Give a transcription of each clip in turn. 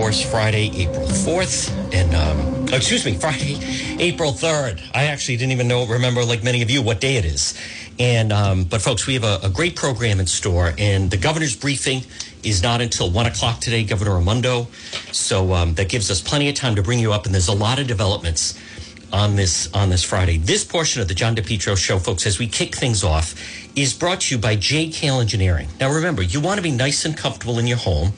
course, Friday, April 4th. And, um, oh, excuse me, Friday, April 3rd. I actually didn't even know, remember, like many of you, what day it is. And, um, but folks, we have a, a great program in store. And the governor's briefing is not until 1 o'clock today, Governor Raimondo. So um, that gives us plenty of time to bring you up. And there's a lot of developments on this on this Friday. This portion of the John DePetro show, folks, as we kick things off, is brought to you by JKL Engineering. Now remember, you want to be nice and comfortable in your home.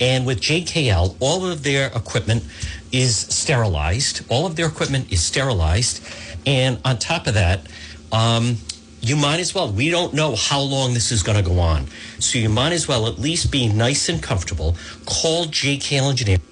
And with JKL, all of their equipment is sterilized. All of their equipment is sterilized. And on top of that, um, you might as well. We don't know how long this is going to go on. So you might as well at least be nice and comfortable. Call JKL Engineering.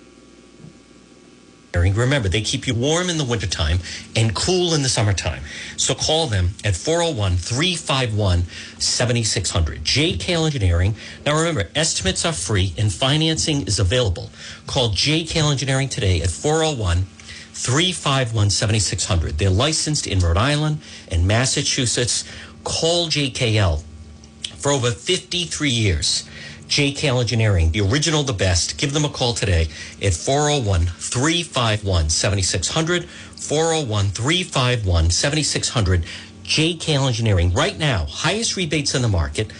Remember, they keep you warm in the wintertime and cool in the summertime. So call them at 401 351 7600. JKL Engineering. Now remember, estimates are free and financing is available. Call JKL Engineering today at 401 351 7600. They're licensed in Rhode Island and Massachusetts. Call JKL for over 53 years. JKL Engineering, the original, the best. Give them a call today at 401 351 7600. 401 351 7600. JKL Engineering. Right now, highest rebates in the market.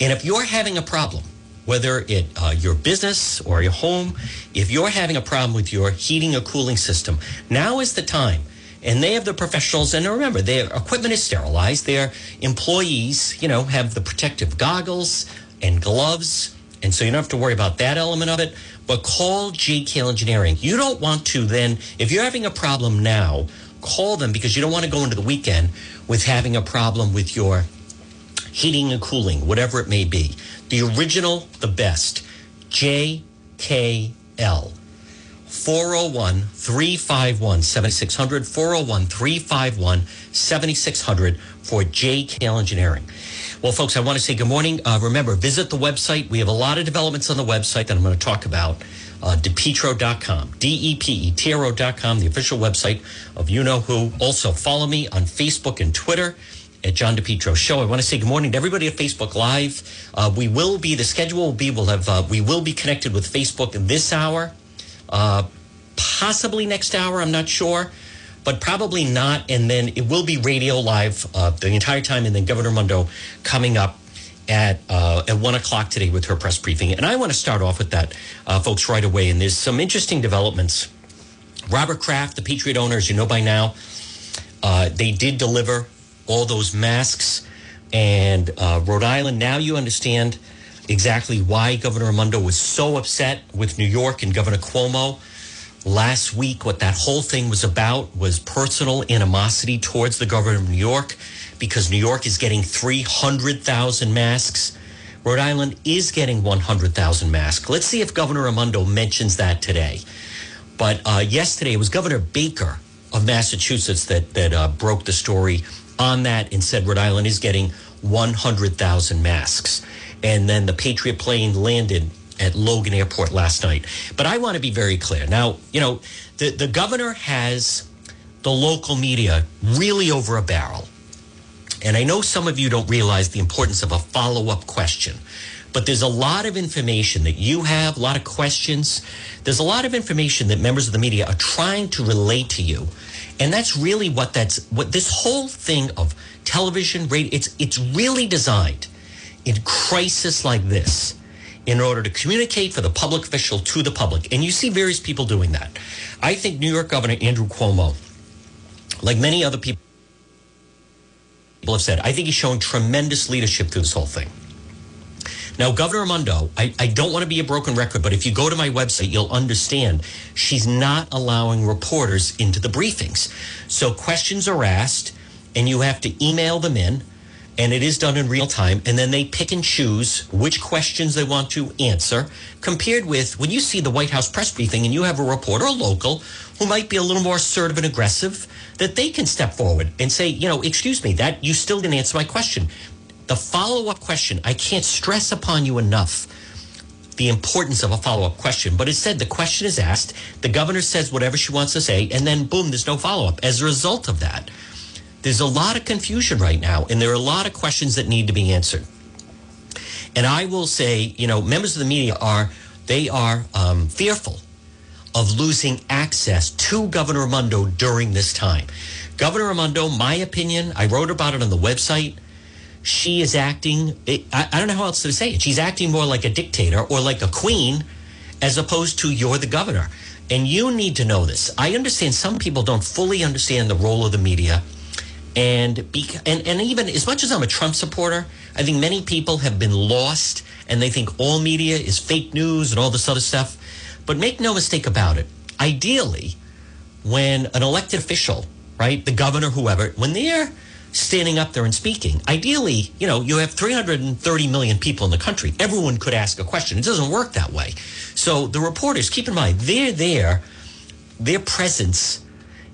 And if you're having a problem, whether it uh, your business or your home, if you're having a problem with your heating or cooling system, now is the time. And they have the professionals, and remember, their equipment is sterilized. Their employees, you know, have the protective goggles, and gloves. And so you don't have to worry about that element of it. But call JKL Engineering. You don't want to then, if you're having a problem now, call them because you don't want to go into the weekend with having a problem with your heating and cooling, whatever it may be. The original, the best. JKL. 401 351 7600. 401 351 7600 for JKL Engineering. Well, folks, I want to say good morning. Uh, remember, visit the website. We have a lot of developments on the website that I'm going to talk about. Uh, DePetro.com, D E P E T R O.com, the official website of You Know Who. Also, follow me on Facebook and Twitter at John DePetro Show. I want to say good morning to everybody at Facebook Live. Uh, we will be, the schedule will be, we'll have, uh, we will be connected with Facebook this hour, uh, possibly next hour, I'm not sure but probably not. And then it will be radio live uh, the entire time. And then Governor Raimondo coming up at uh, at one o'clock today with her press briefing. And I want to start off with that, uh, folks, right away. And there's some interesting developments. Robert Kraft, the Patriot owner, as you know by now, uh, they did deliver all those masks. And uh, Rhode Island, now you understand exactly why Governor Raimondo was so upset with New York and Governor Cuomo last week what that whole thing was about was personal animosity towards the governor of New York because New York is getting 300,000 masks. Rhode Island is getting 100,000 masks. Let's see if Governor Raimondo mentions that today. But uh, yesterday, it was Governor Baker of Massachusetts that, that uh, broke the story on that and said Rhode Island is getting 100,000 masks. And then the Patriot plane landed at Logan Airport last night. But I want to be very clear. Now, you know, the, the governor has the local media really over a barrel. And I know some of you don't realize the importance of a follow up question, but there's a lot of information that you have, a lot of questions. There's a lot of information that members of the media are trying to relate to you. And that's really what that's what this whole thing of television, radio, it's it's really designed in crisis like this in order to communicate for the public official to the public. And you see various people doing that. I think New York Governor Andrew Cuomo, like many other people people have said, I think he's shown tremendous leadership through this whole thing. Now, Governor Raimondo, I, I don't want to be a broken record, but if you go to my website, you'll understand she's not allowing reporters into the briefings. So questions are asked, and you have to email them in and it is done in real time. And then they pick and choose which questions they want to answer, compared with when you see the White House press briefing and you have a reporter, a local, who might be a little more assertive and aggressive, that they can step forward and say, you know, excuse me, that you still didn't answer my question. The follow up question, I can't stress upon you enough the importance of a follow up question. But said the question is asked, the governor says whatever she wants to say, and then boom, there's no follow up. As a result of that, there's a lot of confusion right now, and there are a lot of questions that need to be answered. And I will say, you know, members of the media are they are um, fearful of losing access to Governor Raimondo during this time. Governor Raimondo, my opinion, I wrote about it on the website. She is acting, I, I don't know how else to say it. She's acting more like a dictator or like a queen as opposed to you're the governor. And you need to know this. I understand some people don't fully understand the role of the media. And, and, and even as much as I'm a Trump supporter, I think many people have been lost and they think all media is fake news and all this other stuff. But make no mistake about it. Ideally, when an elected official, right, the governor, whoever, when they're standing up there and speaking, ideally, you know, you have 330 million people in the country. Everyone could ask a question. It doesn't work that way. So the reporters, keep in mind, they're there, their presence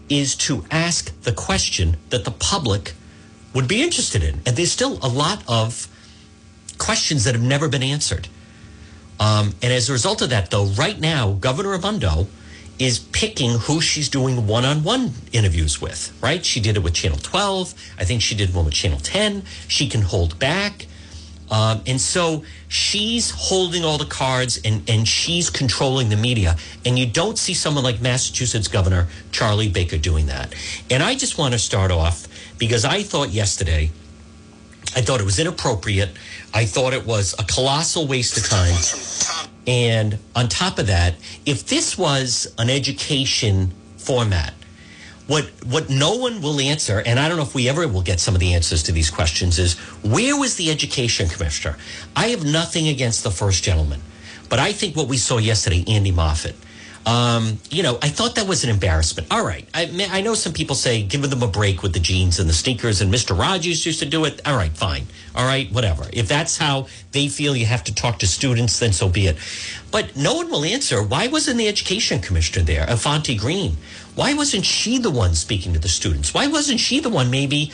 is to ask the question that the public would be interested in. And there's still a lot of questions that have never been answered. Um, and as a result of that, though, right now, Governor Raimondo is picking who she's doing one on one interviews with, right? She did it with Channel 12. I think she did one with Channel 10. She can hold back. Um, and so she's holding all the cards and, and she's controlling the media. And you don't see someone like Massachusetts Governor Charlie Baker doing that. And I just want to start off because I thought yesterday, I thought it was inappropriate. I thought it was a colossal waste of time. And on top of that, if this was an education format, what what no one will answer, and I don't know if we ever will get some of the answers to these questions, is where was the education commissioner? I have nothing against the first gentleman, but I think what we saw yesterday, Andy Moffit, um, you know, I thought that was an embarrassment. All right. I, I know some people say give them a break with the jeans and the sneakers, and Mr. Rogers used to do it. All right, fine. All right, whatever. If that's how they feel you have to talk to students, then so be it. But no one will answer why wasn't the education commissioner there, Infante-Green? Why wasn't she the one speaking to the students? Why wasn't she the one maybe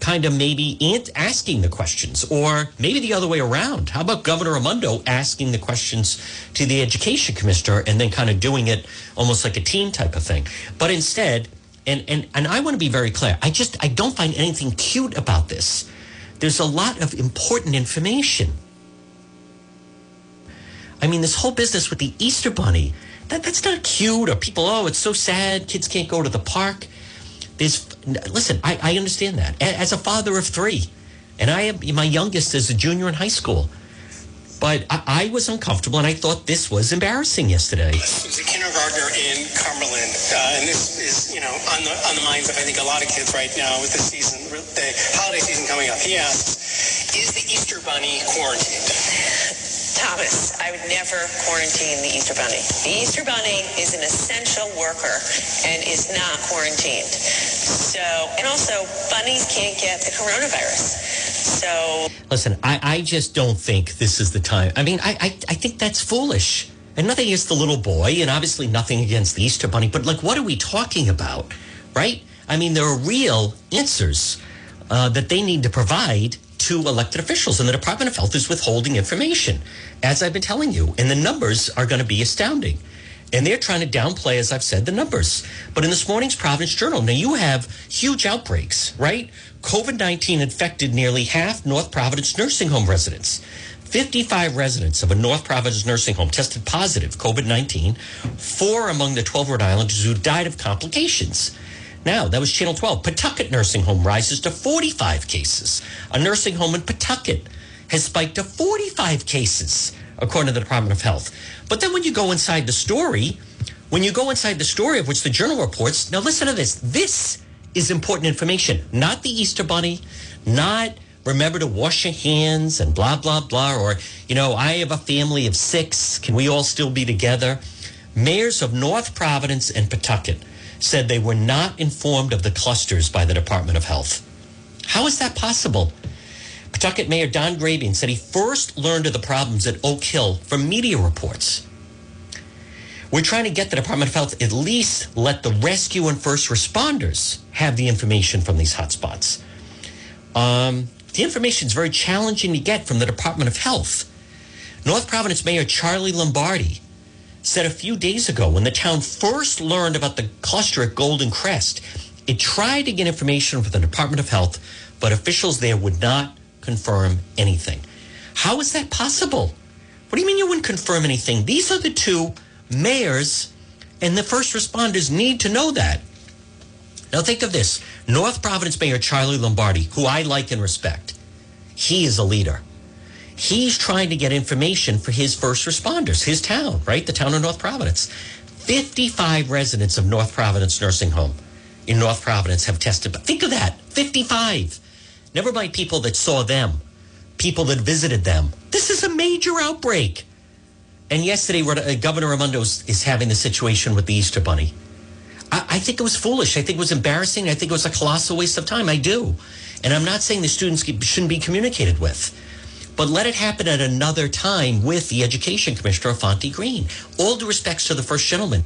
kind of maybe asking the questions or maybe the other way around. How about Governor Raimondo asking the questions to the education commissioner and then kind of doing it almost like a team type of thing? But instead, and, and, and I want to be very clear, I just, I don't find anything cute about this. There's a lot of important information. I mean, this whole business with the Easter Bunny, that, that's not cute or people, oh, it's so sad, kids can't go to the park. Listen, I, I understand that as a father of three, and I have my youngest is a junior in high school. But I, I was uncomfortable, and I thought this was embarrassing yesterday. He's a kindergartner in Cumberland, uh, and this is, you know, on the on the minds of I think a lot of kids right now with the season, the holiday season coming up. He asks, "Is the Easter Bunny quarantined?" Thomas, I would never quarantine the Easter Bunny. The Easter Bunny is an essential worker and is not quarantined. So, and also, bunnies can't get the coronavirus. So, listen, I, I just don't think this is the time. I mean, I, I, I think that's foolish. And nothing against the little boy, and obviously nothing against the Easter Bunny, but like, what are we talking about, right? I mean, there are real answers uh, that they need to provide to elected officials, and the Department of Health is withholding information, as I've been telling you, and the numbers are going to be astounding. And they're trying to downplay, as I've said, the numbers. But in this morning's Providence Journal, now you have huge outbreaks, right? COVID 19 infected nearly half North Providence nursing home residents. 55 residents of a North Providence nursing home tested positive COVID 19, four among the 12 Rhode Islanders who died of complications. Now, that was Channel 12. Pawtucket Nursing Home rises to 45 cases. A nursing home in Pawtucket has spiked to 45 cases, according to the Department of Health. But then when you go inside the story, when you go inside the story of which the journal reports, now listen to this. This is important information, not the Easter Bunny, not remember to wash your hands and blah, blah, blah, or, you know, I have a family of six. Can we all still be together? Mayors of North Providence and Pawtucket said they were not informed of the clusters by the Department of Health. How is that possible? Pawtucket Mayor Don Grebien said he first learned of the problems at Oak Hill from media reports. We're trying to get the Department of Health at least let the rescue and first responders have the information from these hotspots. Um, the information is very challenging to get from the Department of Health. North Providence Mayor Charlie Lombardi said a few days ago when the town first learned about the cluster at Golden Crest, it tried to get information from the Department of Health, but officials there would not confirm anything. How is that possible? What do you mean you wouldn't confirm anything? These are the two mayors And the first responders need to know that. Now think of this. North Providence Mayor Charlie Lombardi, who I like and respect, he is a leader. He's trying to get information for his first responders, his town, right? The town of North Providence. 55 residents of North Providence Nursing Home in North Providence have tested. But Think of that 55. Never mind people that saw them, people that visited them. This is a major outbreak. And yesterday, uh, Governor Raimondo is having the situation with the Easter Bunny. I, I think it was foolish. I think it was embarrassing. I think it was a colossal waste of time. I do. And I'm not saying the students shouldn't be communicated with. But let it happen at another time with the Education Commissioner, Fonte Green. All due respects to the first gentleman.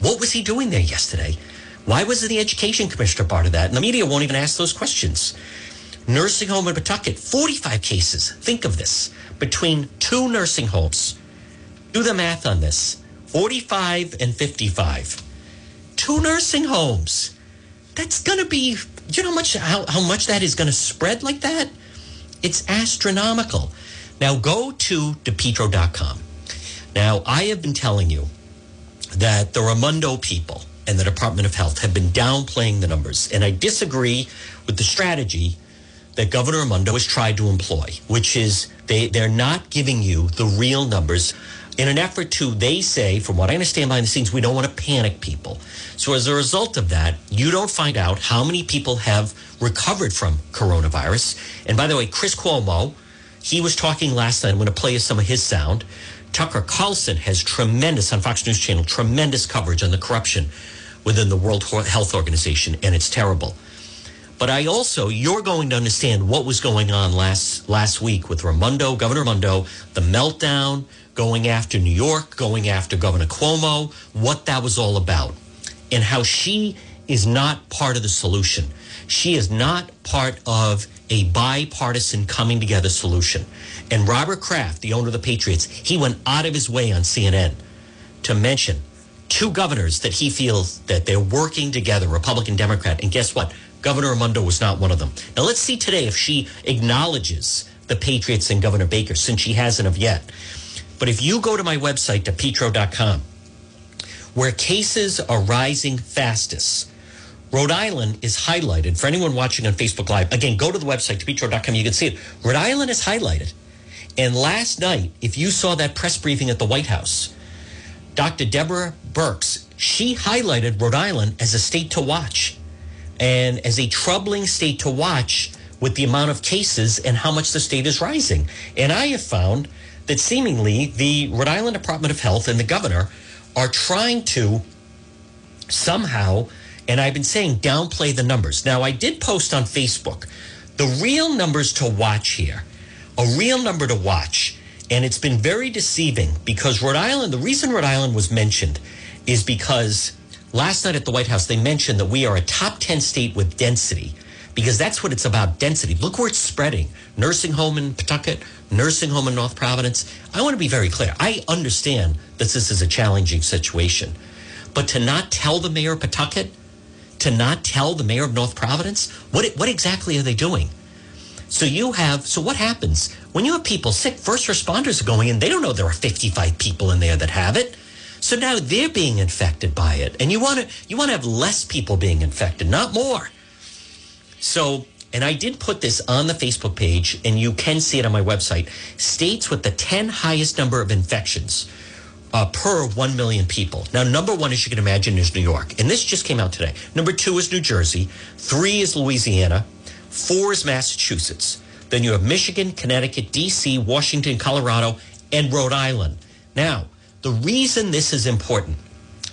What was he doing there yesterday? Why was the Education Commissioner part of that? And the media won't even ask those questions. Nursing home in Pawtucket, 45 cases. Think of this. Between two nursing homes. Do the math on this 45 and 55. Two nursing homes. That's going to be, you know how much, how, how much that is going to spread like that? It's astronomical. Now go to depetro.com. Now, I have been telling you that the Raimondo people and the Department of Health have been downplaying the numbers. And I disagree with the strategy that Governor Raimondo has tried to employ, which is they, they're not giving you the real numbers in an effort to, they say, from what I understand behind the scenes, we don't want to panic people. So as a result of that, you don't find out how many people have recovered from coronavirus. And by the way, Chris Cuomo, he was talking last night. I'm going to play you some of his sound. Tucker Carlson has tremendous, on Fox News Channel, tremendous coverage on the corruption within the World Health Organization, and it's terrible. But I also, you're going to understand what was going on last last week with Raimondo, Governor Raimondo, the meltdown, going after New York, going after Governor Cuomo, what that was all about, and how she is not part of the solution. She is not part of a bipartisan coming together solution. And Robert Kraft, the owner of the Patriots, he went out of his way on CNN to mention two governors that he feels that they're working together, Republican, Democrat. And guess what? Governor Raimondo was not one of them. Now let's see today if she acknowledges the Patriots and Governor Baker, since she hasn't of yet. But if you go to my website, depetro.com, where cases are rising fastest, Rhode Island is highlighted. For anyone watching on Facebook Live, again, go to the website, depetro.com, you can see it. Rhode Island is highlighted. And last night, if you saw that press briefing at the White House, Dr. Deborah Birx, she highlighted Rhode Island as a state to watch and as a troubling state to watch with the amount of cases and how much the state is rising. And I have found that seemingly the Rhode Island Department of Health and the governor are trying to somehow, and I've been saying, downplay the numbers. Now, I did post on Facebook the real numbers to watch here, a real number to watch. And it's been very deceiving because Rhode Island, the reason Rhode Island was mentioned is because last night at the White House, they mentioned that we are a top 10 state with density because that's what it's about density. Look where it's spreading nursing home in Pawtucket, nursing home in North Providence. I want to be very clear. I understand that this is a challenging situation, but to not tell the mayor of Pawtucket, to not tell the mayor of North Providence, what what exactly are they doing? So you have so what happens when you have people sick? First responders are going in. They don't know there are 55 people in there that have it. So now they're being infected by it, and you want to you want to have less people being infected, not more. So and I did put this on the Facebook page, and you can see it on my website. States with the 10 highest number of infections uh, per 1 million people. Now, number one, as you can imagine, is New York. And this just came out today. Number two is New Jersey. Three is Louisiana. Four is Massachusetts. Then you have Michigan, Connecticut, D.C., Washington, Colorado, and Rhode Island. Now, the reason this is important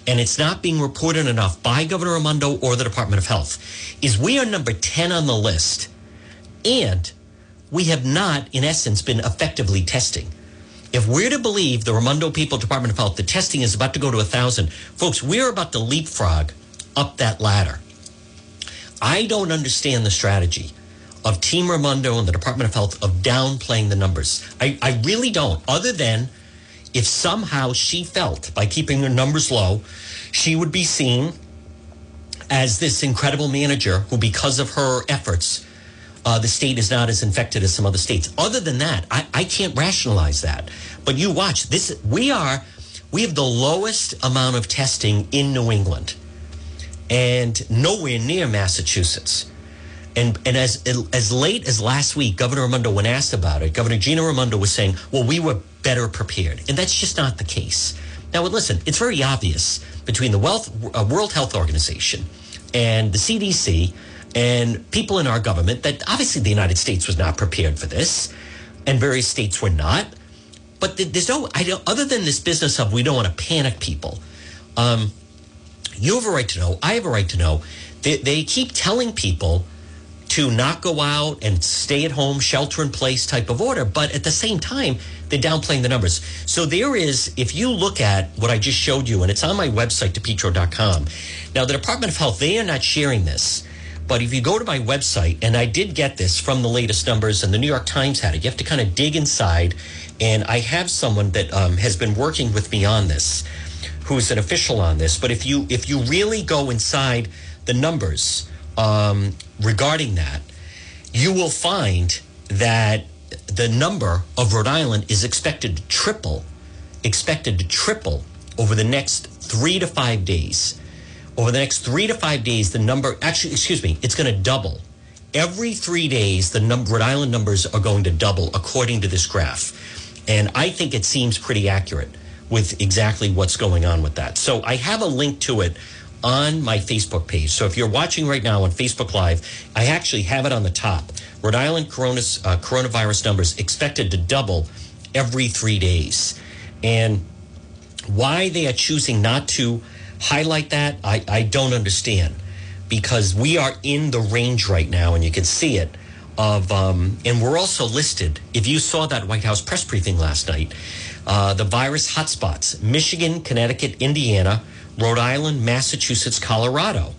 and it's not being reported enough by Governor Raimondo or the Department of Health, is we are number 10 on the list. And we have not, in essence, been effectively testing. If we're to believe the Raimondo People Department of Health, the testing is about to go to a thousand. Folks, we're about to leapfrog up that ladder. I don't understand the strategy of Team Raimondo and the Department of Health of downplaying the numbers. I, I really don't, other than if somehow she felt by keeping her numbers low, she would be seen as this incredible manager who, because of her efforts, uh, the state is not as infected as some other states. Other than that, I, I can't rationalize that. But you watch this. We are We have the lowest amount of testing in New England and nowhere near Massachusetts. And, and as as late as last week, Governor Raimondo, when asked about it, Governor Gina Raimondo was saying, well, we were better prepared. And that's just not the case. Now, listen, it's very obvious between the Wealth, uh, World Health Organization and the CDC and people in our government that obviously the United States was not prepared for this and various states were not. But there's no, other than this business of we don't want to panic people. Um, you have a right to know. I have a right to know. They, they keep telling people to not go out and stay at home, shelter in place type of order. But at the same time, they're downplaying the numbers. So there is, if you look at what I just showed you, and it's on my website, depetro.com. Now, the Department of Health, they are not sharing this. But if you go to my website, and I did get this from the latest numbers, and the New York Times had it, you have to kind of dig inside. And I have someone that um, has been working with me on this, who's an official on this. But if you if you really go inside the numbers um, regarding that, you will find that the number of Rhode Island is expected to triple, expected to triple over the next three to five days. Over the next three to five days, the number actually, excuse me, it's going to double. Every three days, the number, Rhode Island numbers are going to double according to this graph. And I think it seems pretty accurate with exactly what's going on with that. So I have a link to it on my Facebook page. So if you're watching right now on Facebook Live, I actually have it on the top. Rhode Island coronas, uh, coronavirus numbers expected to double every three days. And why they are choosing not to highlight that, I, I don't understand. Because we are in the range right now, and you can see it. Of um, and we're also listed. If you saw that White House press briefing last night, uh, the virus hotspots: Michigan, Connecticut, Indiana, Rhode Island, Massachusetts, Colorado.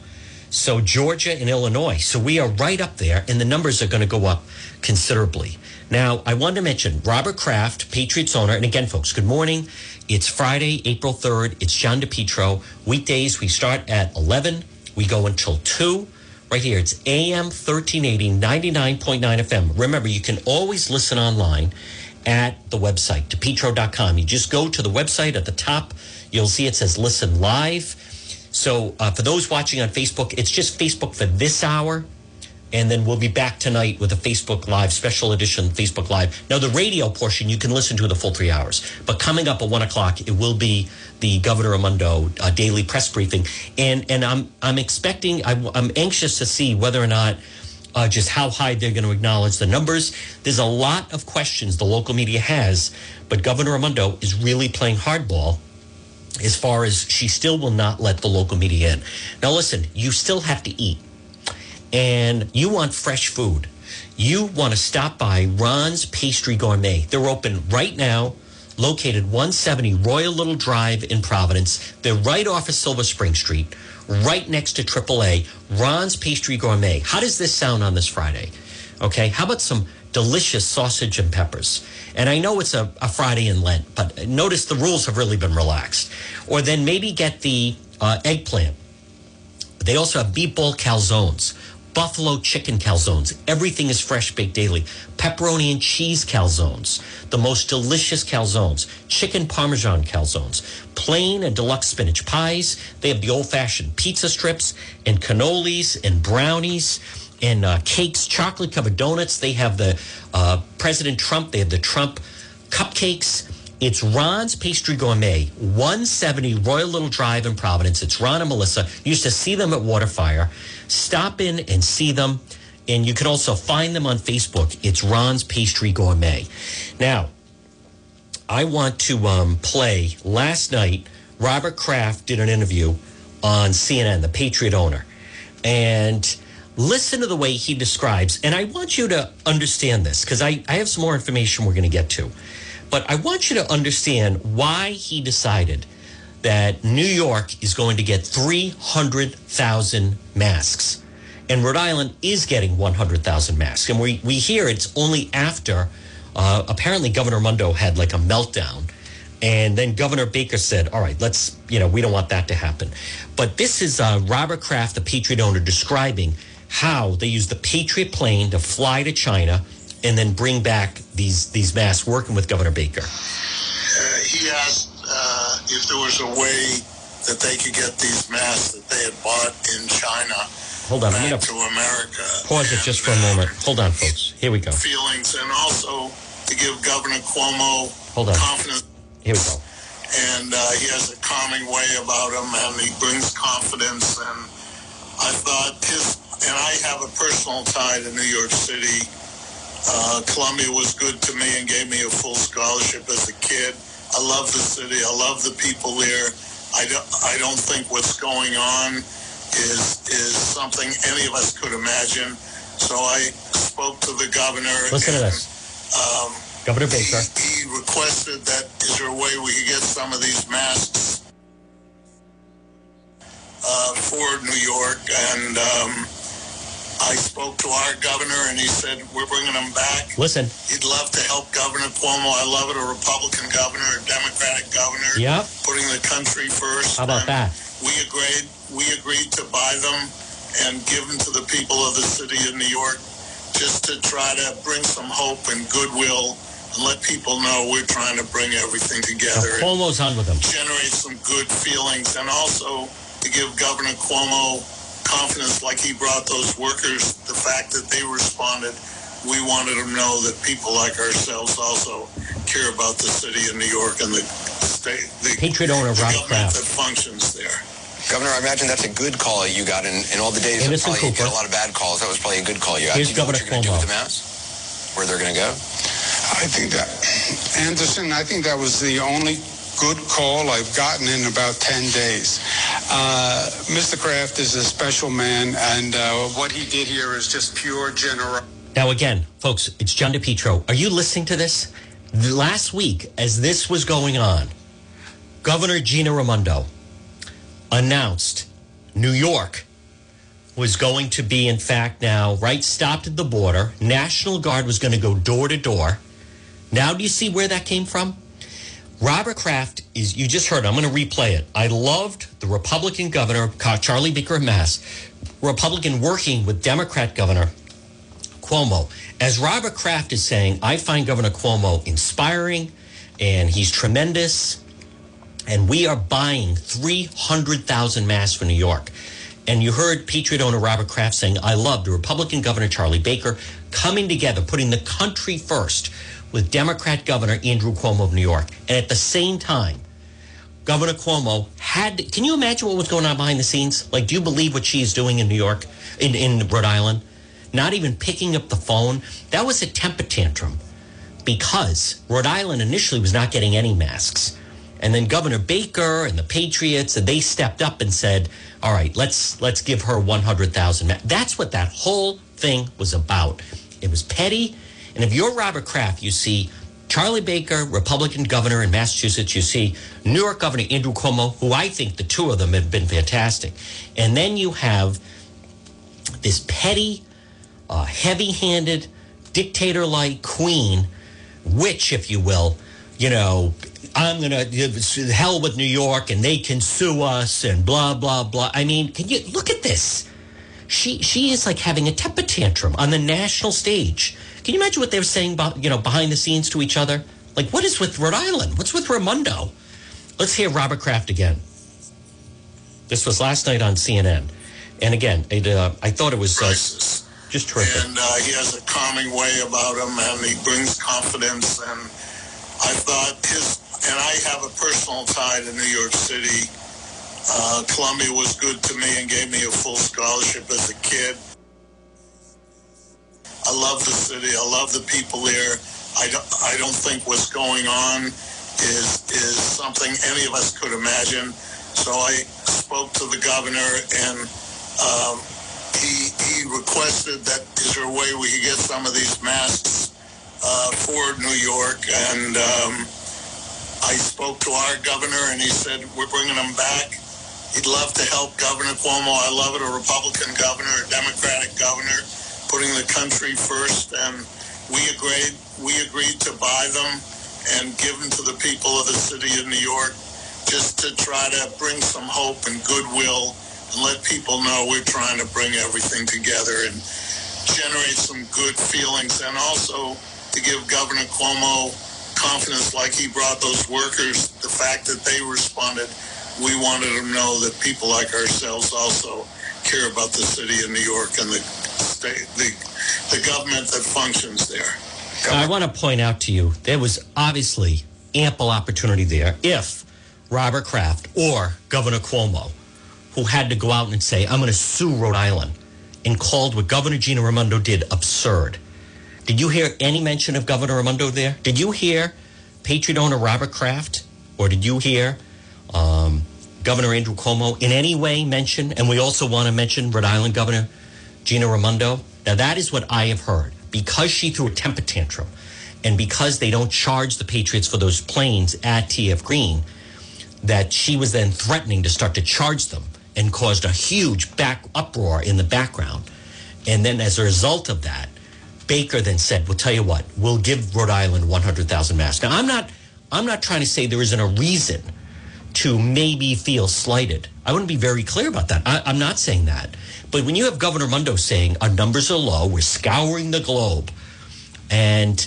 So Georgia and Illinois. So we are right up there, and the numbers are going to go up considerably. Now, I want to mention Robert Kraft, Patriots owner. And again, folks, good morning. It's Friday, April 3rd. It's John DePetro. Weekdays, we start at 11. We go until 2. Right here, it's AM 1380, 99.9 FM. Remember, you can always listen online at the website, depetro.com. You just go to the website at the top. You'll see it says listen live so uh, for those watching on Facebook, it's just Facebook for this hour. And then we'll be back tonight with a Facebook Live special edition Facebook Live. Now, the radio portion you can listen to the full three hours. But coming up at one o'clock, it will be the Governor Raimondo uh, daily press briefing. And and I'm I'm expecting, I'm, I'm anxious to see whether or not uh, just how high they're going to acknowledge the numbers. There's a lot of questions the local media has, but Governor Raimondo is really playing hardball as far as she still will not let the local media in. Now, listen, you still have to eat, and you want fresh food. You want to stop by Ron's Pastry Gourmet. They're open right now, located 170 Royal Little Drive in Providence. They're right off of Silver Spring Street, right next to AAA. Ron's Pastry Gourmet. How does this sound on this Friday? Okay, how about some delicious sausage and peppers? And I know it's a, a Friday in Lent, but notice the rules have really been relaxed. Or then maybe get the uh, eggplant. They also have meatball calzones, buffalo chicken calzones. Everything is fresh baked daily. Pepperoni and cheese calzones, the most delicious calzones. Chicken parmesan calzones, plain and deluxe spinach pies. They have the old fashioned pizza strips and cannolis and brownies and uh, cakes, chocolate covered donuts. They have the uh, President Trump. They have the Trump cupcakes. It's Ron's Pastry Gourmet, 170 Royal Little Drive in Providence. It's Ron and Melissa. Used to see them at Waterfire. Stop in and see them. And you can also find them on Facebook. It's Ron's Pastry Gourmet. Now, I want to um, play last night. Robert Kraft did an interview on CNN, the Patriot owner. And listen to the way he describes, and I want you to understand this because I, I have some more information we're going to get to. But I want you to understand why he decided that New York is going to get 300,000 masks. And Rhode Island is getting 100,000 masks. And we, we hear it's only after uh, apparently Governor Raimondo had like a meltdown. And then Governor Baker said, all right, let's, you know, we don't want that to happen. But this is uh, Robert Kraft, the Patriot owner, describing how they use the Patriot plane to fly to China and then bring back these these masks, working with Governor Baker. Uh, he asked uh, if there was a way that they could get these masks that they had bought in China Hold on, I'm going to to America. pause it just for a uh, moment. Hold on, folks. Here we go. Feelings and also to give Governor Cuomo Hold on. confidence. Here we go. And uh, he has a calming way about him, and he brings confidence. And I thought his and I have a personal tie to New York City. Uh, Columbia was good to me and gave me a full scholarship as a kid. I love the city. I love the people there. I don't, I don't think what's going on is is something any of us could imagine. So I spoke to the governor. Listen to this. Um, Governor he, Baker. he requested that is there a way we could get some of these masks uh, for New York? And um, I spoke to our governor, and he said we're bringing them back. Listen. He'd love to help Governor Cuomo. I love it. A Republican governor, a Democratic governor, Yep. putting the country first. How about that? We agreed. We agreed to buy them and give them to the people of the city of New York, just to try to bring some hope and goodwill, and let people know we're trying to bring everything together. and Cuomo's on with them. generate some good feelings and also to give Governor Cuomo confidence like he brought those workers, the fact that they responded, we wanted them to know that people like ourselves also care about the city of New York and the state, the, Patriot owner the Rob government Kraft. that functions there. Governor, I imagine that's a good call you got in, in all the days. that Anderson probably you Cooper. get a lot of bad calls. That was probably a good call you got. Here's Do you know what Governor you're going to do with the masks? Where they're going to go? I think that, Anderson, I think that was the only good call I've gotten in about 10 days. Uh, Mr. Kraft is a special man, and uh, what he did here is just pure generosity. Now, again, folks, it's John DePetro. Are you listening to this? Last week, as this was going on, Governor Gina Raimondo announced New York was going to be, in fact, now, right, stopped at the border. National Guard was going to go door to door. Now, do you see where that came from? Robert Kraft is, you just heard. I'm going to replay it. I loved the Republican governor, Charlie Baker of Mass, Republican working with Democrat governor Cuomo. As Robert Kraft is saying, I find Governor Cuomo inspiring and he's tremendous. And we are buying 300,000 masks for New York. And you heard Patriot owner Robert Kraft saying, I love the Republican Governor Charlie Baker coming together, putting the country first with Democrat Governor Andrew Cuomo of New York. And at the same time, Governor Cuomo had. Can you imagine what was going on behind the scenes? Like, do you believe what she's doing in New York, in, in Rhode Island? Not even picking up the phone. That was a temper tantrum because Rhode Island initially was not getting any masks. And then Governor Baker and the Patriots, and they stepped up and said, "All right, let's let's give her 100,000." ma-" That's what that whole thing was about. It was petty. And if you're Robert Kraft, you see Charlie Baker, Republican governor in Massachusetts, you see New York Governor Andrew Cuomo, who I think the two of them have been fantastic. And then you have this petty, uh, heavy-handed, dictator-like queen, witch, if you will. You know, I'm gonna hell with New York, and they can sue us, and blah blah blah. I mean, can you look at this? She she is like having a temper tantrum on the national stage. Can you imagine what they were saying you know behind the scenes to each other? Like, what is with Rhode Island? What's with Raimondo? Let's hear Robert Kraft again. This was last night on CNN, and again, it, uh, I thought it was uh, just terrific. and uh, he has a calming way about him, and he brings confidence. And I thought his, and I have a personal tie to New York City. Uh, Columbia was good to me and gave me a full scholarship as a kid. I love the city. I love the people there. I don't, I don't think what's going on is is something any of us could imagine. So I spoke to the governor and. Um, he, he requested that is there a way we could get some of these masks uh, for New York and um, I spoke to our governor and he said we're bringing them back he'd love to help Governor Cuomo I love it a Republican governor a Democratic governor putting the country first and we agreed we agreed to buy them and give them to the people of the city of New York just to try to bring some hope and goodwill and let people know we're trying to bring everything together and generate some good feelings and also to give Governor Cuomo confidence like he brought those workers, the fact that they responded, we wanted to know that people like ourselves also care about the city of New York and the state, the, the government that functions there. I want to point out to you there was obviously ample opportunity there if Robert Kraft or Governor Cuomo, who had to go out and say, I'm going to sue Rhode Island, and called what Governor Gina Raimondo did absurd. Did you hear any mention of Governor Raimondo there? Did you hear Patriot owner Robert Kraft? Or did you hear um, Governor Andrew Cuomo in any way mention? And we also want to mention Rhode Island Governor Gina Raimondo. Now, that is what I have heard. Because she threw a temper tantrum and because they don't charge the Patriots for those planes at TF Green, that she was then threatening to start to charge them and caused a huge back uproar in the background. And then as a result of that, Baker then said, "We'll tell you what, we'll give Rhode Island 100,000 masks." Now, I'm not, I'm not trying to say there isn't a reason to maybe feel slighted. I want to be very clear about that. I, I'm not saying that, but when you have Governor Raimondo saying our numbers are low, we're scouring the globe, and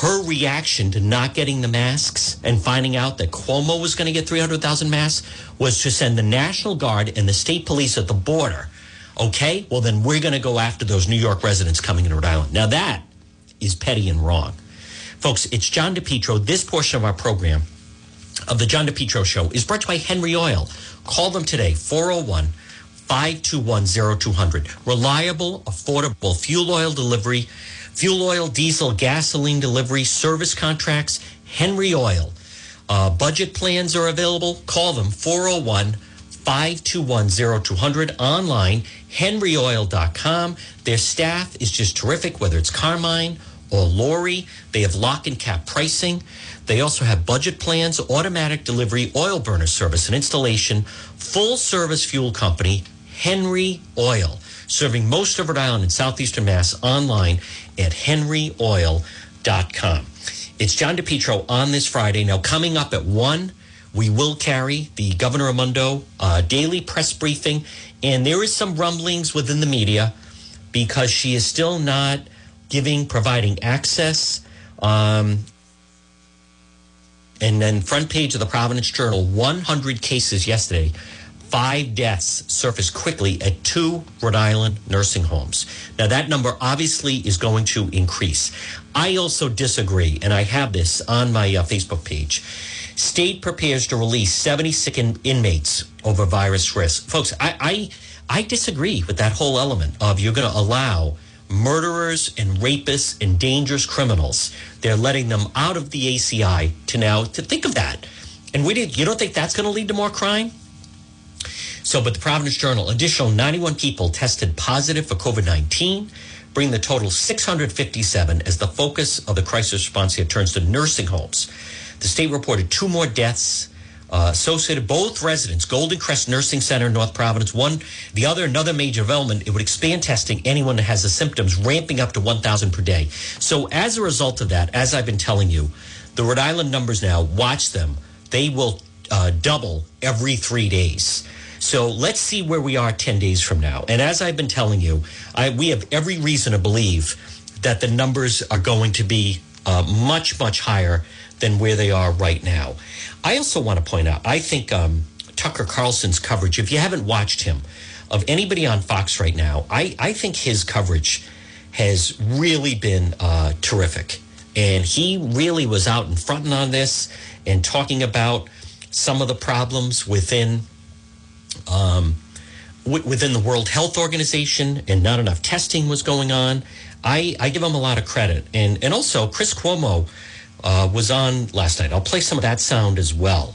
her reaction to not getting the masks and finding out that Cuomo was going to get 300,000 masks was to send the National Guard and the state police at the border. Okay, well, then we're going to go after those New York residents coming into Rhode Island. Now, that is petty and wrong. Folks, it's John DePetro. This portion of our program, of the John DePetro Show, is brought to you by Henry Oil. Call them today, 401 521 0200. Reliable, affordable fuel oil delivery fuel oil, diesel, gasoline delivery, service contracts, Henry Oil. Uh, budget plans are available. Call them 401 521 0200 online, henryoil.com. Their staff is just terrific, whether it's Carmine or Lori. They have lock and cap pricing. They also have budget plans, automatic delivery, oil burner service and installation, full service fuel company, Henry Oil serving most of Rhode Island and southeastern Mass online at henryoil.com. It's John DePetro on this Friday. Now, coming up at 1, we will carry the Governor Raimondo uh, daily press briefing, and there is some rumblings within the media because she is still not giving, providing access. Um, and then front page of the Providence Journal, 100 cases yesterday five deaths surfaced quickly at two Rhode Island nursing homes. Now, that number obviously is going to increase. I also disagree, and I have this on my uh, Facebook page. State prepares to release 70 sick in- inmates over virus risk. Folks, I, I, I disagree with that whole element of you're going to allow murderers and rapists and dangerous criminals. They're letting them out of the ACI to now to think of that. And we did, you don't think that's going to lead to more crime? So, but the Providence Journal, additional 91 people tested positive for COVID 19, bringing the total 657 as the focus of the crisis response here turns to nursing homes. The state reported two more deaths uh, associated both residents golden crest nursing center in north providence one the other another major development it would expand testing anyone that has the symptoms ramping up to 1000 per day so as a result of that as i've been telling you the rhode island numbers now watch them they will uh, double every three days so let's see where we are 10 days from now. And as I've been telling you, I, we have every reason to believe that the numbers are going to be uh, much, much higher than where they are right now. I also want to point out, I think um, Tucker Carlson's coverage, if you haven't watched him, of anybody on Fox right now, I, I think his coverage has really been uh, terrific. And he really was out in front on this and talking about some of the problems within um, w- within the World Health Organization, and not enough testing was going on. I, I give him a lot of credit, and and also Chris Cuomo uh, was on last night. I'll play some of that sound as well.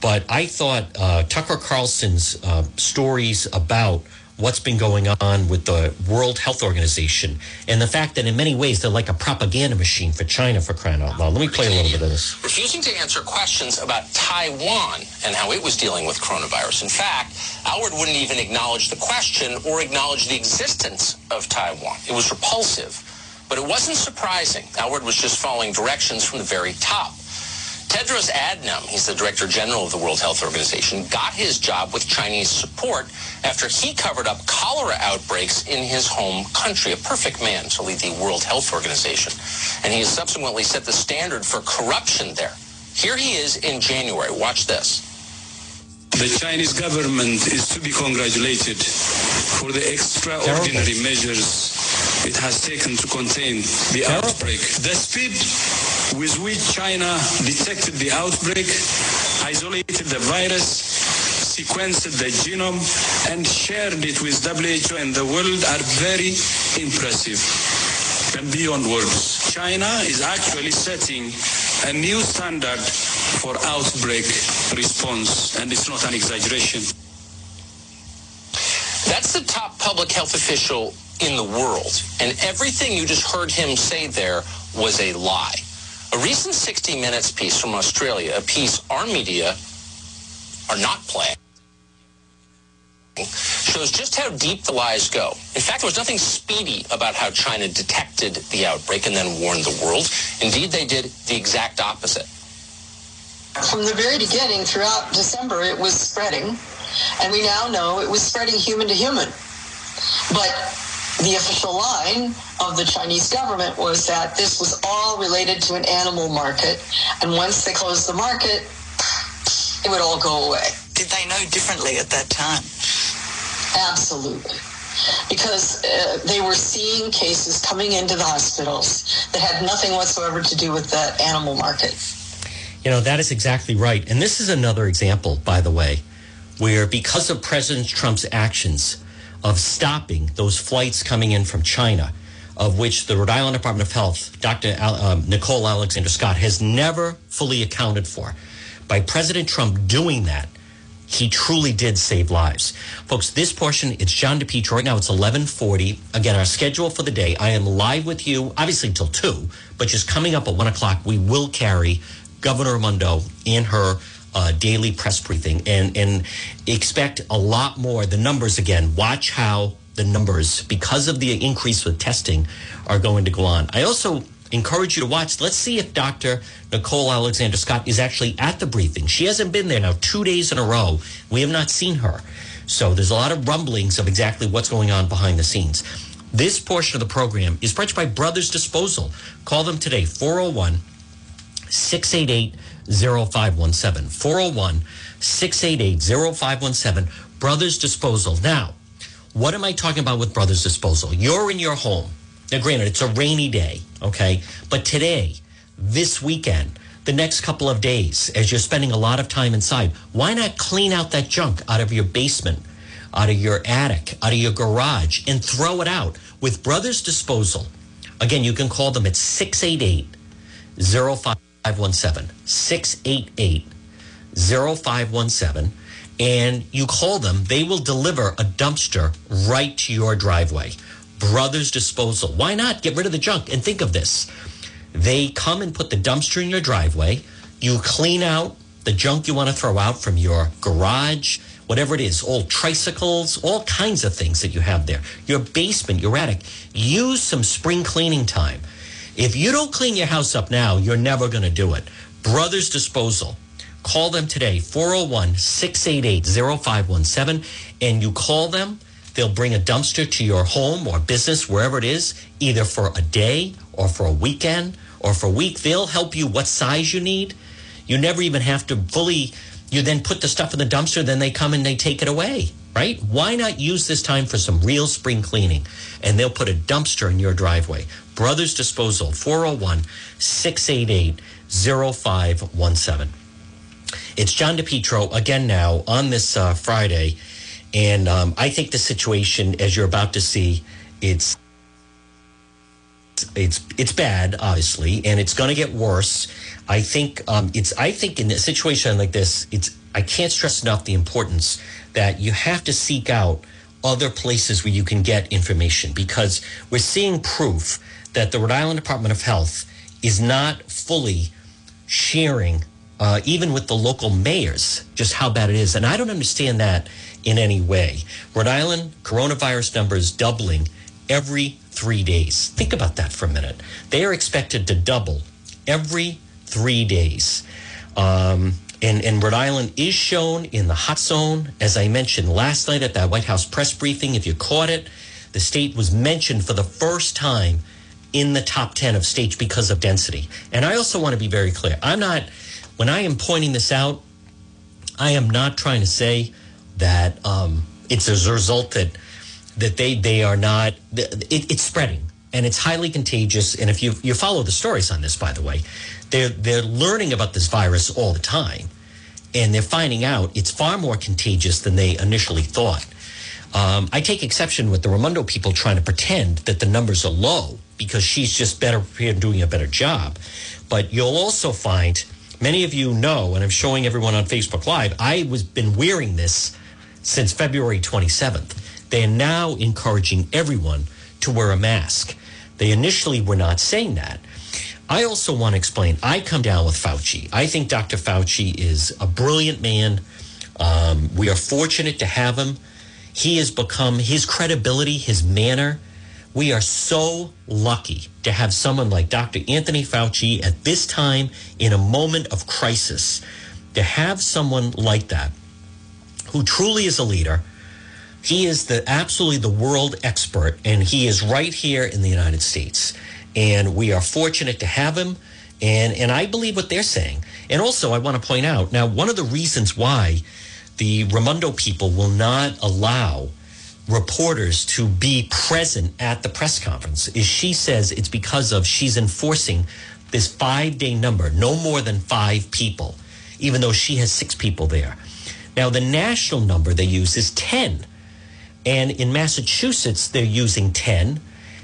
But I thought uh, Tucker Carlson's uh, stories about what's been going on with the World Health Organization and the fact that in many ways they're like a propaganda machine for China for crying out loud. Let me play a little bit of this. Refusing to answer questions about Taiwan and how it was dealing with coronavirus. In fact, Aylward wouldn't even acknowledge the question or acknowledge the existence of Taiwan. It was repulsive. But it wasn't surprising. Aylward was just following directions from the very top. Tedros Adhanom, he's the Director General of the World Health Organization, got his job with Chinese support after he covered up cholera outbreaks in his home country. A perfect man to lead the World Health Organization. And he has subsequently set the standard for corruption there. Here he is in January. Watch this. The Chinese government is to be congratulated for the extraordinary Terrible. measures it has taken to contain the outbreak. The speed with which China detected the outbreak, isolated the virus, sequenced the genome, and shared it with WHO and the world are very impressive and beyond words. China is actually setting a new standard for outbreak response, and it's not an exaggeration. That's the top public health official in the world. And everything you just heard him say there was a lie. A recent 60 Minutes piece from Australia, a piece our media are not playing, shows just how deep the lies go. In fact, there was nothing speedy about how China detected the outbreak and then warned the world. Indeed, they did the exact opposite. From the very beginning, throughout December, it was spreading, and we now know it was spreading human to human. But the official line of the Chinese government was that this was all related to an animal market, and once they closed the market, it would all go away. Did they know differently at that time? Absolutely. Because uh, they were seeing cases coming into the hospitals that had nothing whatsoever to do with that animal market. You know, that is exactly right. And this is another example, by the way, where because of President Trump's actions of stopping those flights coming in from China, of which the Rhode Island Department of Health, Dr. Al, um, Nicole Alexander Scott, has never fully accounted for. By President Trump doing that, he truly did save lives. Folks, this portion, it's John DePetro. Right now it's 1140. Again, our schedule for the day, I am live with you, obviously until 2, but just coming up at 1 o'clock, we will carry Governor Raimondo in her uh, daily press briefing and, and expect a lot more. The numbers, again, watch how the numbers, because of the increase with testing, are going to go on. I also encourage you to watch. Let's see if Dr. Nicole Alexander Scott is actually at the briefing. She hasn't been there now two days in a row. We have not seen her. So there's a lot of rumblings of exactly what's going on behind the scenes. This portion of the program is brought by Brothers Disposal. Call them today, 401 688 0517. 401 688 0517. Brothers Disposal. Now, what am I talking about with Brothers Disposal? You're in your home. Now, granted, it's a rainy day, okay? But today, this weekend, the next couple of days, as you're spending a lot of time inside, why not clean out that junk out of your basement, out of your attic, out of your garage, and throw it out with Brothers Disposal? Again, you can call them at 688 0517. 688 0517 and you call them, they will deliver a dumpster right to your driveway. Brothers Disposal. Why not get rid of the junk? And think of this they come and put the dumpster in your driveway. You clean out the junk you want to throw out from your garage, whatever it is, old tricycles, all kinds of things that you have there, your basement, your attic. Use some spring cleaning time. If you don't clean your house up now, you're never going to do it. Brothers Disposal. Call them today, 401 688 0517, and you call them. They'll bring a dumpster to your home or business, wherever it is, either for a day or for a weekend or for a week. They'll help you what size you need. You never even have to fully, you then put the stuff in the dumpster, then they come and they take it away, right? Why not use this time for some real spring cleaning? And they'll put a dumpster in your driveway. Brothers Disposal, 401 688 0517. It's John DePetro again now on this uh, Friday. And um, I think the situation, as you're about to see, it's it's it's bad, obviously, and it's going to get worse. I think um, it's. I think in a situation like this, it's. I can't stress enough the importance that you have to seek out other places where you can get information because we're seeing proof that the Rhode Island Department of Health is not fully sharing, uh, even with the local mayors, just how bad it is. And I don't understand that in any way. Rhode Island coronavirus numbers doubling every three days. Think about that for a minute. They are expected to double every three days. Um, and, and Rhode Island is shown in the hot zone. As I mentioned last night at that White House press briefing, if you caught it, the state was mentioned for the first time in the top 10 of states because of density. And I also want to be very clear. I'm not, when I am pointing this out, I am not trying to say that um, it's as a result that that they they are not. It, it's spreading and it's highly contagious. And if you you follow the stories on this, by the way, they're they're learning about this virus all the time, and they're finding out it's far more contagious than they initially thought. Um, I take exception with the Raimondo people trying to pretend that the numbers are low because she's just better prepared doing a better job. But you'll also find many of you know, and I'm showing everyone on Facebook Live, I was been wearing this since February 27th. They are now encouraging everyone to wear a mask. They initially were not saying that. I also want to explain. I come down with Fauci. I think Dr. Fauci is a brilliant man. Um, we are fortunate to have him. He has become his credibility, his manner. We are so lucky to have someone like Dr. Anthony Fauci at this time in a moment of crisis. To have someone like that who truly is a leader. He is the absolutely the world expert, and he is right here in the United States. And we are fortunate to have him. And and I believe what they're saying. And also, I want to point out now one of the reasons why the Raimondo people will not allow reporters to be present at the press conference is she says it's because of she's enforcing this five day number, no more than five people, even though she has six people there. Now, the national number they use is 10. And in Massachusetts, they're using 10.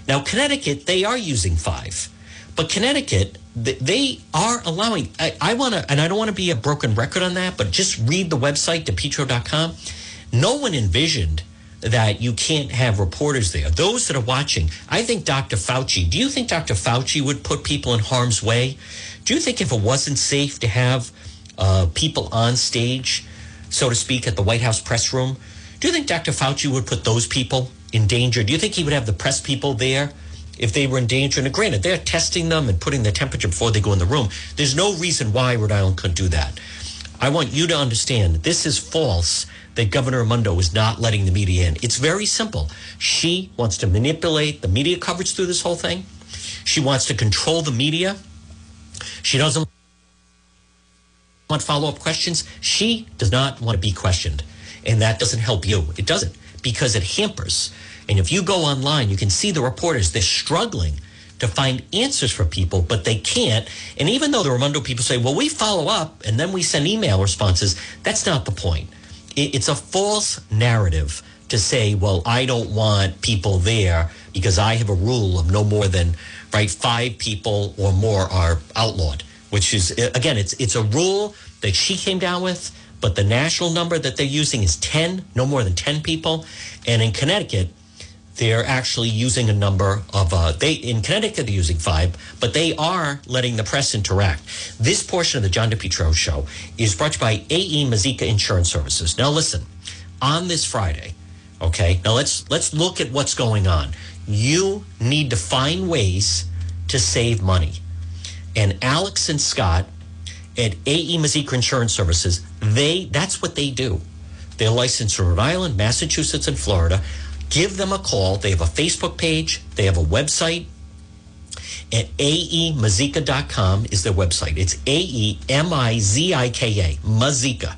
Now, Connecticut, they are using five. But Connecticut, they are allowing, I, I want to, and I don't want to be a broken record on that, but just read the website, depetro.com. No one envisioned that you can't have reporters there. Those that are watching, I think Dr. Fauci, do you think Dr. Fauci would put people in harm's way? Do you think if it wasn't safe to have uh, people on stage, so to speak, at the White House press room. Do you think Dr. Fauci would put those people in danger? Do you think he would have the press people there if they were in danger? And granted, they're testing them and putting the temperature before they go in the room. There's no reason why Rhode Island couldn't do that. I want you to understand this is false that Governor Raimondo is not letting the media in. It's very simple. She wants to manipulate the media coverage through this whole thing. She wants to control the media. She doesn't want follow up questions. She does not want to be questioned. And that doesn't help you. It doesn't because it hampers. And if you go online, you can see the reporters, they're struggling to find answers for people, but they can't. And even though the Raimondo people say, well, we follow up and then we send email responses, that's not the point. It's a false narrative to say, well, I don't want people there because I have a rule of no more than, right, five people or more are outlawed which is again, it's it's a rule that she came down with, but the national number that they're using is ten, no more than ten people, and in Connecticut. They're actually using a number of uh, they in Connecticut they're using five, but they are letting the press interact. This portion of the John DePetro show is brought to you by AE Mazika Insurance Services. Now listen, on this Friday, okay. Now let's let's look at what's going on. You need to find ways to save money and Alex and Scott at AE Mazika Insurance Services, they that's what they do. They're licensed in Rhode Island, Massachusetts, and Florida. Give them a call. They have a Facebook page. They have a website. At aemazika.com is their website. It's A-E-M-I-Z-I-K-A, Mazika.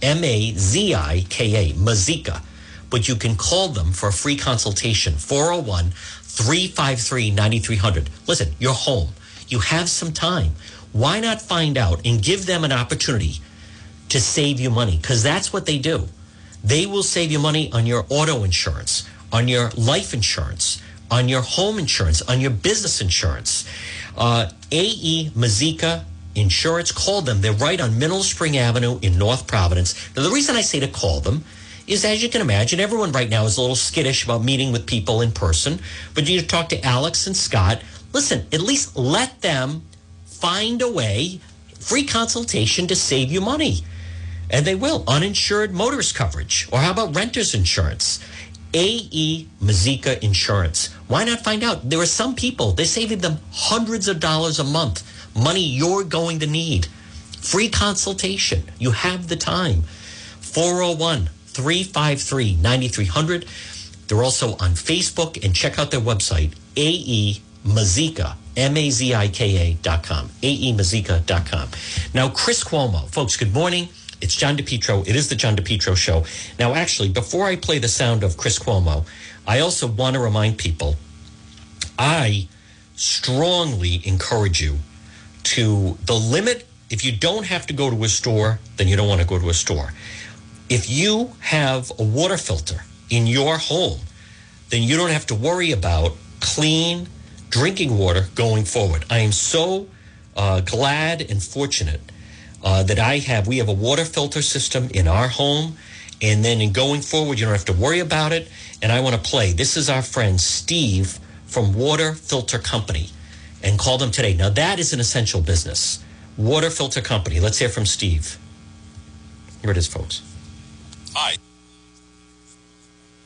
M-A-Z-I-K-A, Mazika. But you can call them for a free consultation, 401 353 9300. Listen, you're home you have some time. Why not find out and give them an opportunity to save you money? Because that's what they do. They will save you money on your auto insurance, on your life insurance, on your home insurance, on your business insurance. Uh, AE Mazika Insurance, call them. They're right on Mineral Spring Avenue in North Providence. Now, the reason I say to call them is, as you can imagine, everyone right now is a little skittish about meeting with people in person. But you need to talk to Alex and Scott listen, at least let them find a way, free consultation to save you money. And they will. Uninsured motorist coverage. Or how about renter's insurance? AE Mazika Insurance. Why not find out? There are some people, they're saving them hundreds of dollars a month, money you're going to need. Free consultation. You have the time. 401 353 9300. They're also on Facebook and check out their website, AE Mazika, M-A-Z-I-K-A dot com, A-E-Mazika dot com. Now, Chris Cuomo, folks, good morning. It's John DePetro. It is the John DePetro show. Now, actually, before I play the sound of Chris Cuomo, I also want to remind people, I strongly encourage you to the limit. If you don't have to go to a store, then you don't want to go to a store. If you have a water filter in your home, then you don't have to worry about clean drinking water going forward. I am so uh, glad and fortunate uh, that I have. We have a water filter system in our home, and then in going forward, you don't have to worry about it. And I want to play. This is our friend Steve from Water Filter Company, and call them today. Now that is an essential business. Water Filter Company. Let's hear from Steve. Here it is, folks. Hi.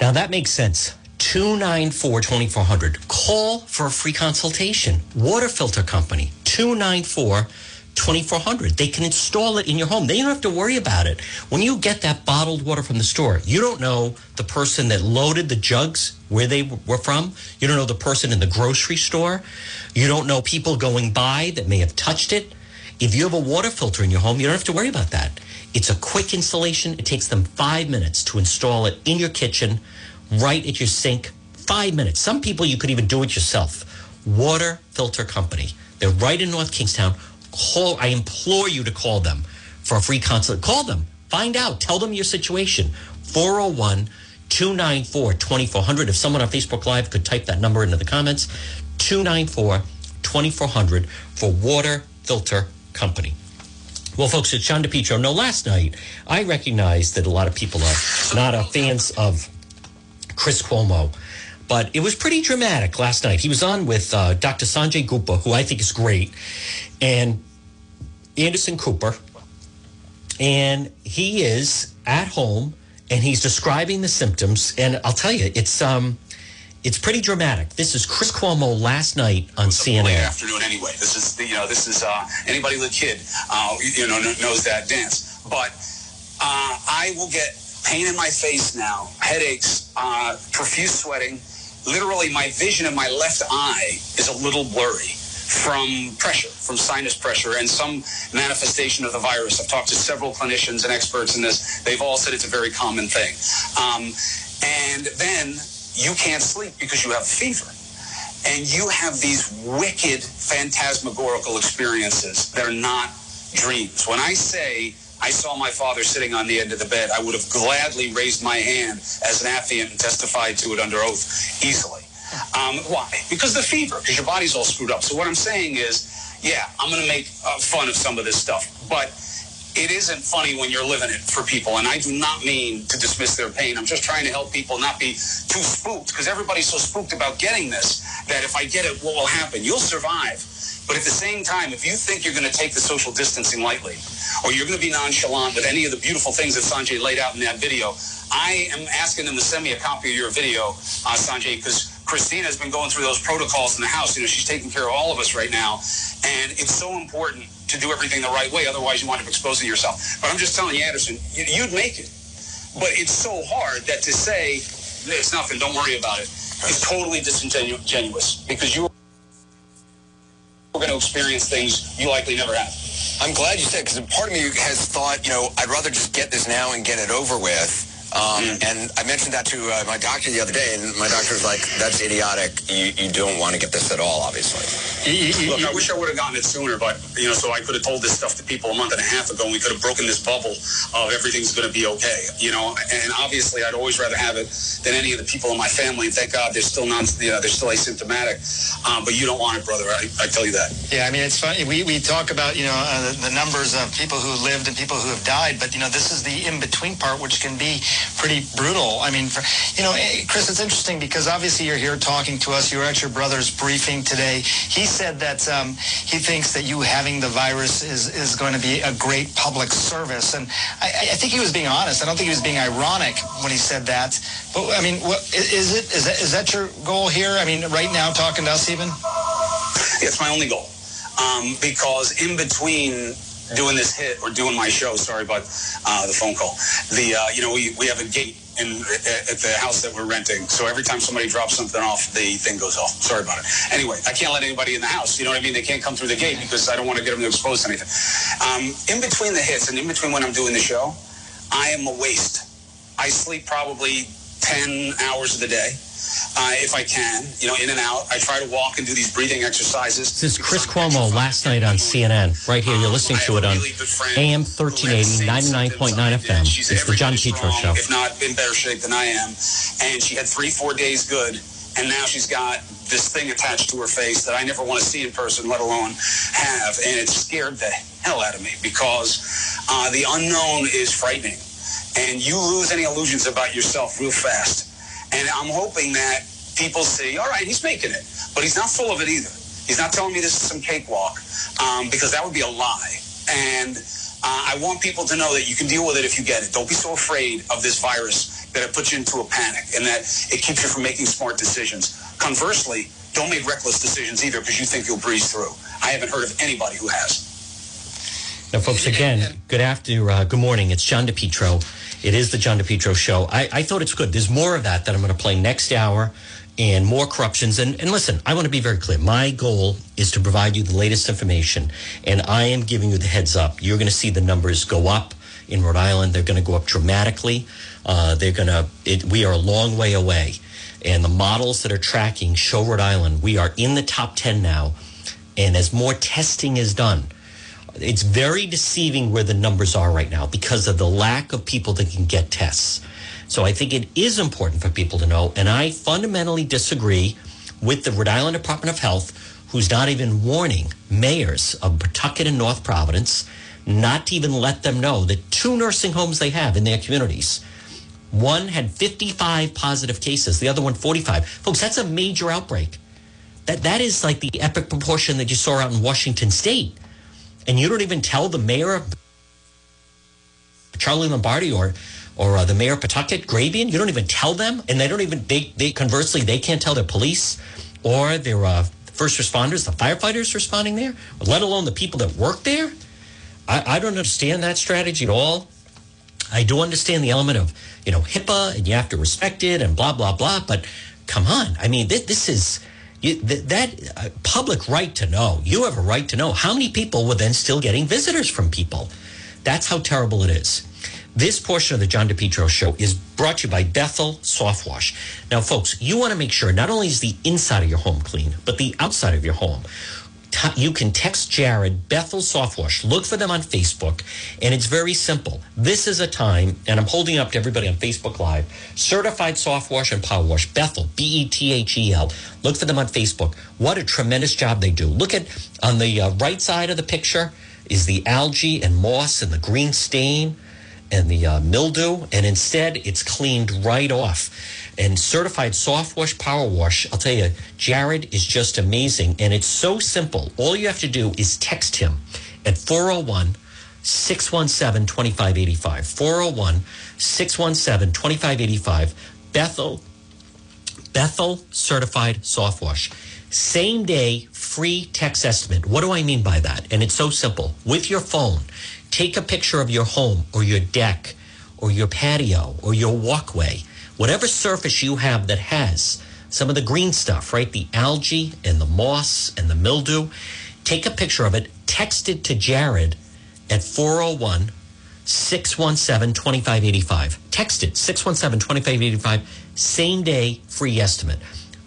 Now that makes sense. 294 2400. Call for a free consultation. Water Filter Company, 294 2400. They can install it in your home. They don't have to worry about it. When you get that bottled water from the store, you don't know the person that loaded the jugs, where they were from. You don't know the person in the grocery store. You don't know people going by that may have touched it. If you have a water filter in your home, you don't have to worry about that. It's a quick installation. It takes them five minutes to install it in your kitchen, right at your sink. Five minutes. Some people you could even do it yourself. Water Filter Company. They're right in North Kingstown. Call. I implore you to call them for a free consult. Call them. Find out. Tell them your situation. 401 294 2400. If someone on Facebook Live could type that number into the comments, 294 2400 for Water Filter Company. Well, folks, it's John DePetro. No, last night I recognized that a lot of people are not uh, fans of Chris Cuomo, but it was pretty dramatic last night. He was on with uh, Dr. Sanjay Gupta, who I think is great, and Anderson Cooper, and he is at home and he's describing the symptoms. And I'll tell you, it's um, it's pretty dramatic. This is Chris Cuomo last night on CNN. Late afternoon, anyway. This is the, you know this is uh, anybody with a kid, uh, you know, knows that dance. But uh, I will get pain in my face now, headaches, uh, profuse sweating. Literally, my vision in my left eye is a little blurry from pressure, from sinus pressure, and some manifestation of the virus. I've talked to several clinicians and experts in this. They've all said it's a very common thing. Um, and then you can't sleep because you have fever. And you have these wicked phantasmagorical experiences that are not dreams. When I say I saw my father sitting on the end of the bed, I would have gladly raised my hand as an affiant and testified to it under oath easily. Um, why? Because the fever, because your body's all screwed up. So what I'm saying is, yeah, I'm going to make uh, fun of some of this stuff, but it isn't funny when you're living it for people. And I do not mean to dismiss their pain. I'm just trying to help people not be too spooked because everybody's so spooked about getting this that if I get it, what will happen? You'll survive. But at the same time, if you think you're going to take the social distancing lightly or you're going to be nonchalant with any of the beautiful things that Sanjay laid out in that video, I am asking them to send me a copy of your video, uh, Sanjay, because Christina has been going through those protocols in the house. You know, she's taking care of all of us right now. And it's so important to do everything the right way. Otherwise, you wind up exposing yourself. But I'm just telling you, Anderson, you'd make it. But it's so hard that to say, it's nothing, don't worry about it, is totally disingenuous because you are going to experience things you likely never have. I'm glad you said because part of me has thought, you know, I'd rather just get this now and get it over with Um, And I mentioned that to uh, my doctor the other day, and my doctor was like, "That's idiotic. You, you don't want to get this at all, obviously." Look, I wish I would have gotten it sooner, but you know, so I could have told this stuff to people a month and a half ago, and we could have broken this bubble of everything's going to be okay. You know, and obviously, I'd always rather have it than any of the people in my family. And thank God they're still non, you know, they're still asymptomatic. Um, but you don't want it, brother. I, I tell you that. Yeah, I mean, it's funny. We, we talk about, you know, uh, the, the numbers of people who lived and people who have died, but, you know, this is the in-between part, which can be pretty brutal. I mean, for, you know, eh, Chris, it's interesting because obviously you're here talking to us. You were at your brother's briefing today. He said that um, he thinks that you having the virus is, is going to be a great public service. And I, I think he was being honest. I don't think he was being ironic when he said that. But, I mean, what, is it, is that, is that your goal here? I mean, right now talking to us even? It's my only goal. Um, because in between doing this hit or doing my show, sorry about uh, the phone call, the, uh, you know, we, we have a gate in, at the house that we're renting. So every time somebody drops something off, the thing goes off. Sorry about it. Anyway, I can't let anybody in the house. You know what I mean? They can't come through the gate because I don't want to get them to expose anything. Um, in between the hits and in between when I'm doing the show, I am a waste. I sleep probably 10 hours of the day. Uh, if I can, you know, in and out. I try to walk and do these breathing exercises. This is Chris Cuomo last night on CNN. Right here, you're listening to it on AM 1380, 99.9 FM. It's the John Petro Show. if not in better shape than I am. And she had three, four days good, and now she's got this thing attached to her face that I never want to see in person, let alone have. And it scared the hell out of me because uh, the unknown is frightening, and you lose any illusions about yourself real fast. And I'm hoping that people see, all right, he's making it, but he's not full of it either. He's not telling me this is some cakewalk um, because that would be a lie. And uh, I want people to know that you can deal with it if you get it. Don't be so afraid of this virus that it puts you into a panic and that it keeps you from making smart decisions. Conversely, don't make reckless decisions either because you think you'll breeze through. I haven't heard of anybody who has. Now, folks, again, good after, uh, good morning. It's John DePetro. It is the John DePetro show. I, I thought it's good. There's more of that that I'm going to play next hour and more corruptions. And, and listen, I want to be very clear. My goal is to provide you the latest information, and I am giving you the heads up. You're going to see the numbers go up in Rhode Island. They're going to go up dramatically. Uh, they're going to, we are a long way away. And the models that are tracking show Rhode Island, we are in the top 10 now. And as more testing is done, it's very deceiving where the numbers are right now because of the lack of people that can get tests. So I think it is important for people to know. And I fundamentally disagree with the Rhode Island Department of Health, who's not even warning mayors of Pawtucket and North Providence not to even let them know that two nursing homes they have in their communities. One had 55 positive cases, the other one 45. Folks, that's a major outbreak. That that is like the epic proportion that you saw out in Washington State and you don't even tell the mayor Charlie Lombardi or or uh, the mayor of Pawtucket, Grebien, you don't even tell them, and they don't even they they conversely they can't tell their police or their uh, first responders, the firefighters responding there, let alone the people that work there. I, I don't understand that strategy at all. I do understand the element of you know HIPAA and you have to respect it and blah blah blah, but come on, I mean this, this is you, th- that uh, public right to know. You have a right to know how many people were then still getting visitors from people. That's how terrible it is. This portion of the John DePetro show is brought to you by Bethel Soft Wash. Now, folks, you want to make sure not only is the inside of your home clean, but the outside of your home. You can text Jared Bethel Softwash. Look for them on Facebook, and it's very simple. This is a time, and I'm holding up to everybody on Facebook Live. Certified Softwash and Power Wash, Bethel, B E T H E L. Look for them on Facebook. What a tremendous job they do. Look at on the uh, right side of the picture is the algae and moss and the green stain and the uh, mildew, and instead it's cleaned right off. And certified soft wash, power wash, I'll tell you, Jared is just amazing. And it's so simple. All you have to do is text him at 401 617 2585. 401 617 2585. Bethel, Bethel Certified Soft Wash. Same day, free text estimate. What do I mean by that? And it's so simple. With your phone, take a picture of your home or your deck or your patio or your walkway, whatever surface you have that has some of the green stuff, right? The algae and the moss and the mildew. Take a picture of it, text it to Jared at 401 617 2585. text it 617-2585, same day free estimate.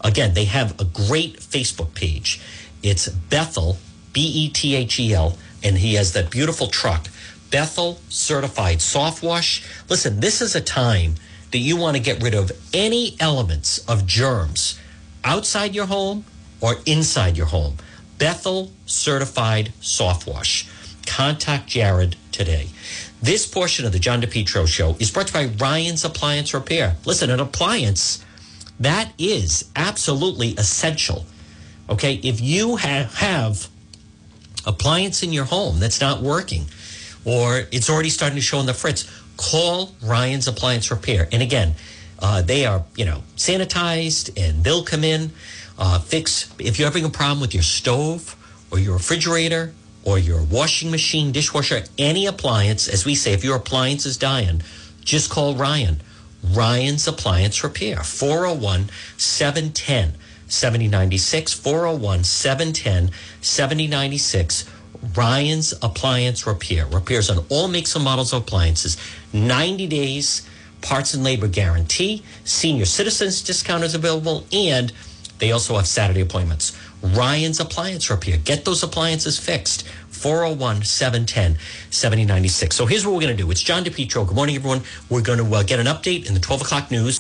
Again, they have a great Facebook page. It's Bethel, B E T H E L, and he has that beautiful truck. Bethel certified soft wash. Listen, this is a time that you want to get rid of any elements of germs outside your home or inside your home. Bethel certified soft wash. Contact Jared today. This portion of the John DePetro show is brought to you by Ryan's Appliance Repair. Listen, an appliance that is absolutely essential. Okay, if you ha- have appliance in your home that's not working or it's already starting to show in the fritz, call Ryan's Appliance Repair. And again, uh, they are, you know, sanitized and they'll come in, uh, fix. If you're having a problem with your stove or your refrigerator or your washing machine, dishwasher, any appliance, as we say, if your appliance is dying, just call Ryan. Ryan's Appliance Repair, 401 710 7096, 401 710 7096. Ryan's Appliance Repair. Repairs on all makes and models of appliances. 90 days, parts and labor guarantee. Senior citizens discount is available, and they also have Saturday appointments. Ryan's Appliance Repair. Get those appliances fixed. 401 710 7096. So here's what we're going to do. It's John DePetro. Good morning, everyone. We're going to uh, get an update in the 12 o'clock news.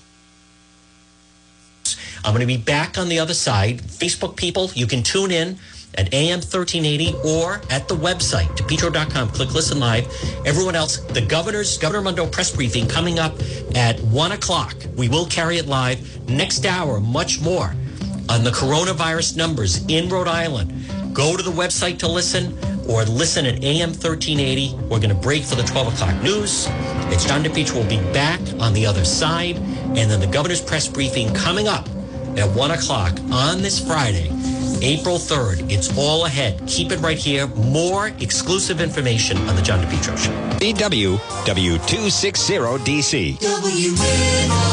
I'm going to be back on the other side. Facebook people, you can tune in at AM 1380 or at the website, depetro.com. Click listen live. Everyone else, the governor's, Governor Mundo press briefing coming up at 1 o'clock. We will carry it live. Next hour, much more on the coronavirus numbers in Rhode Island. Go to the website to listen or listen at AM 1380. We're going to break for the 12 o'clock news. It's John DePetro will be back on the other side. And then the governor's press briefing coming up at 1 o'clock on this Friday, April 3rd. It's all ahead. Keep it right here. More exclusive information on the John DePetro Show. BW W260DC. WNR.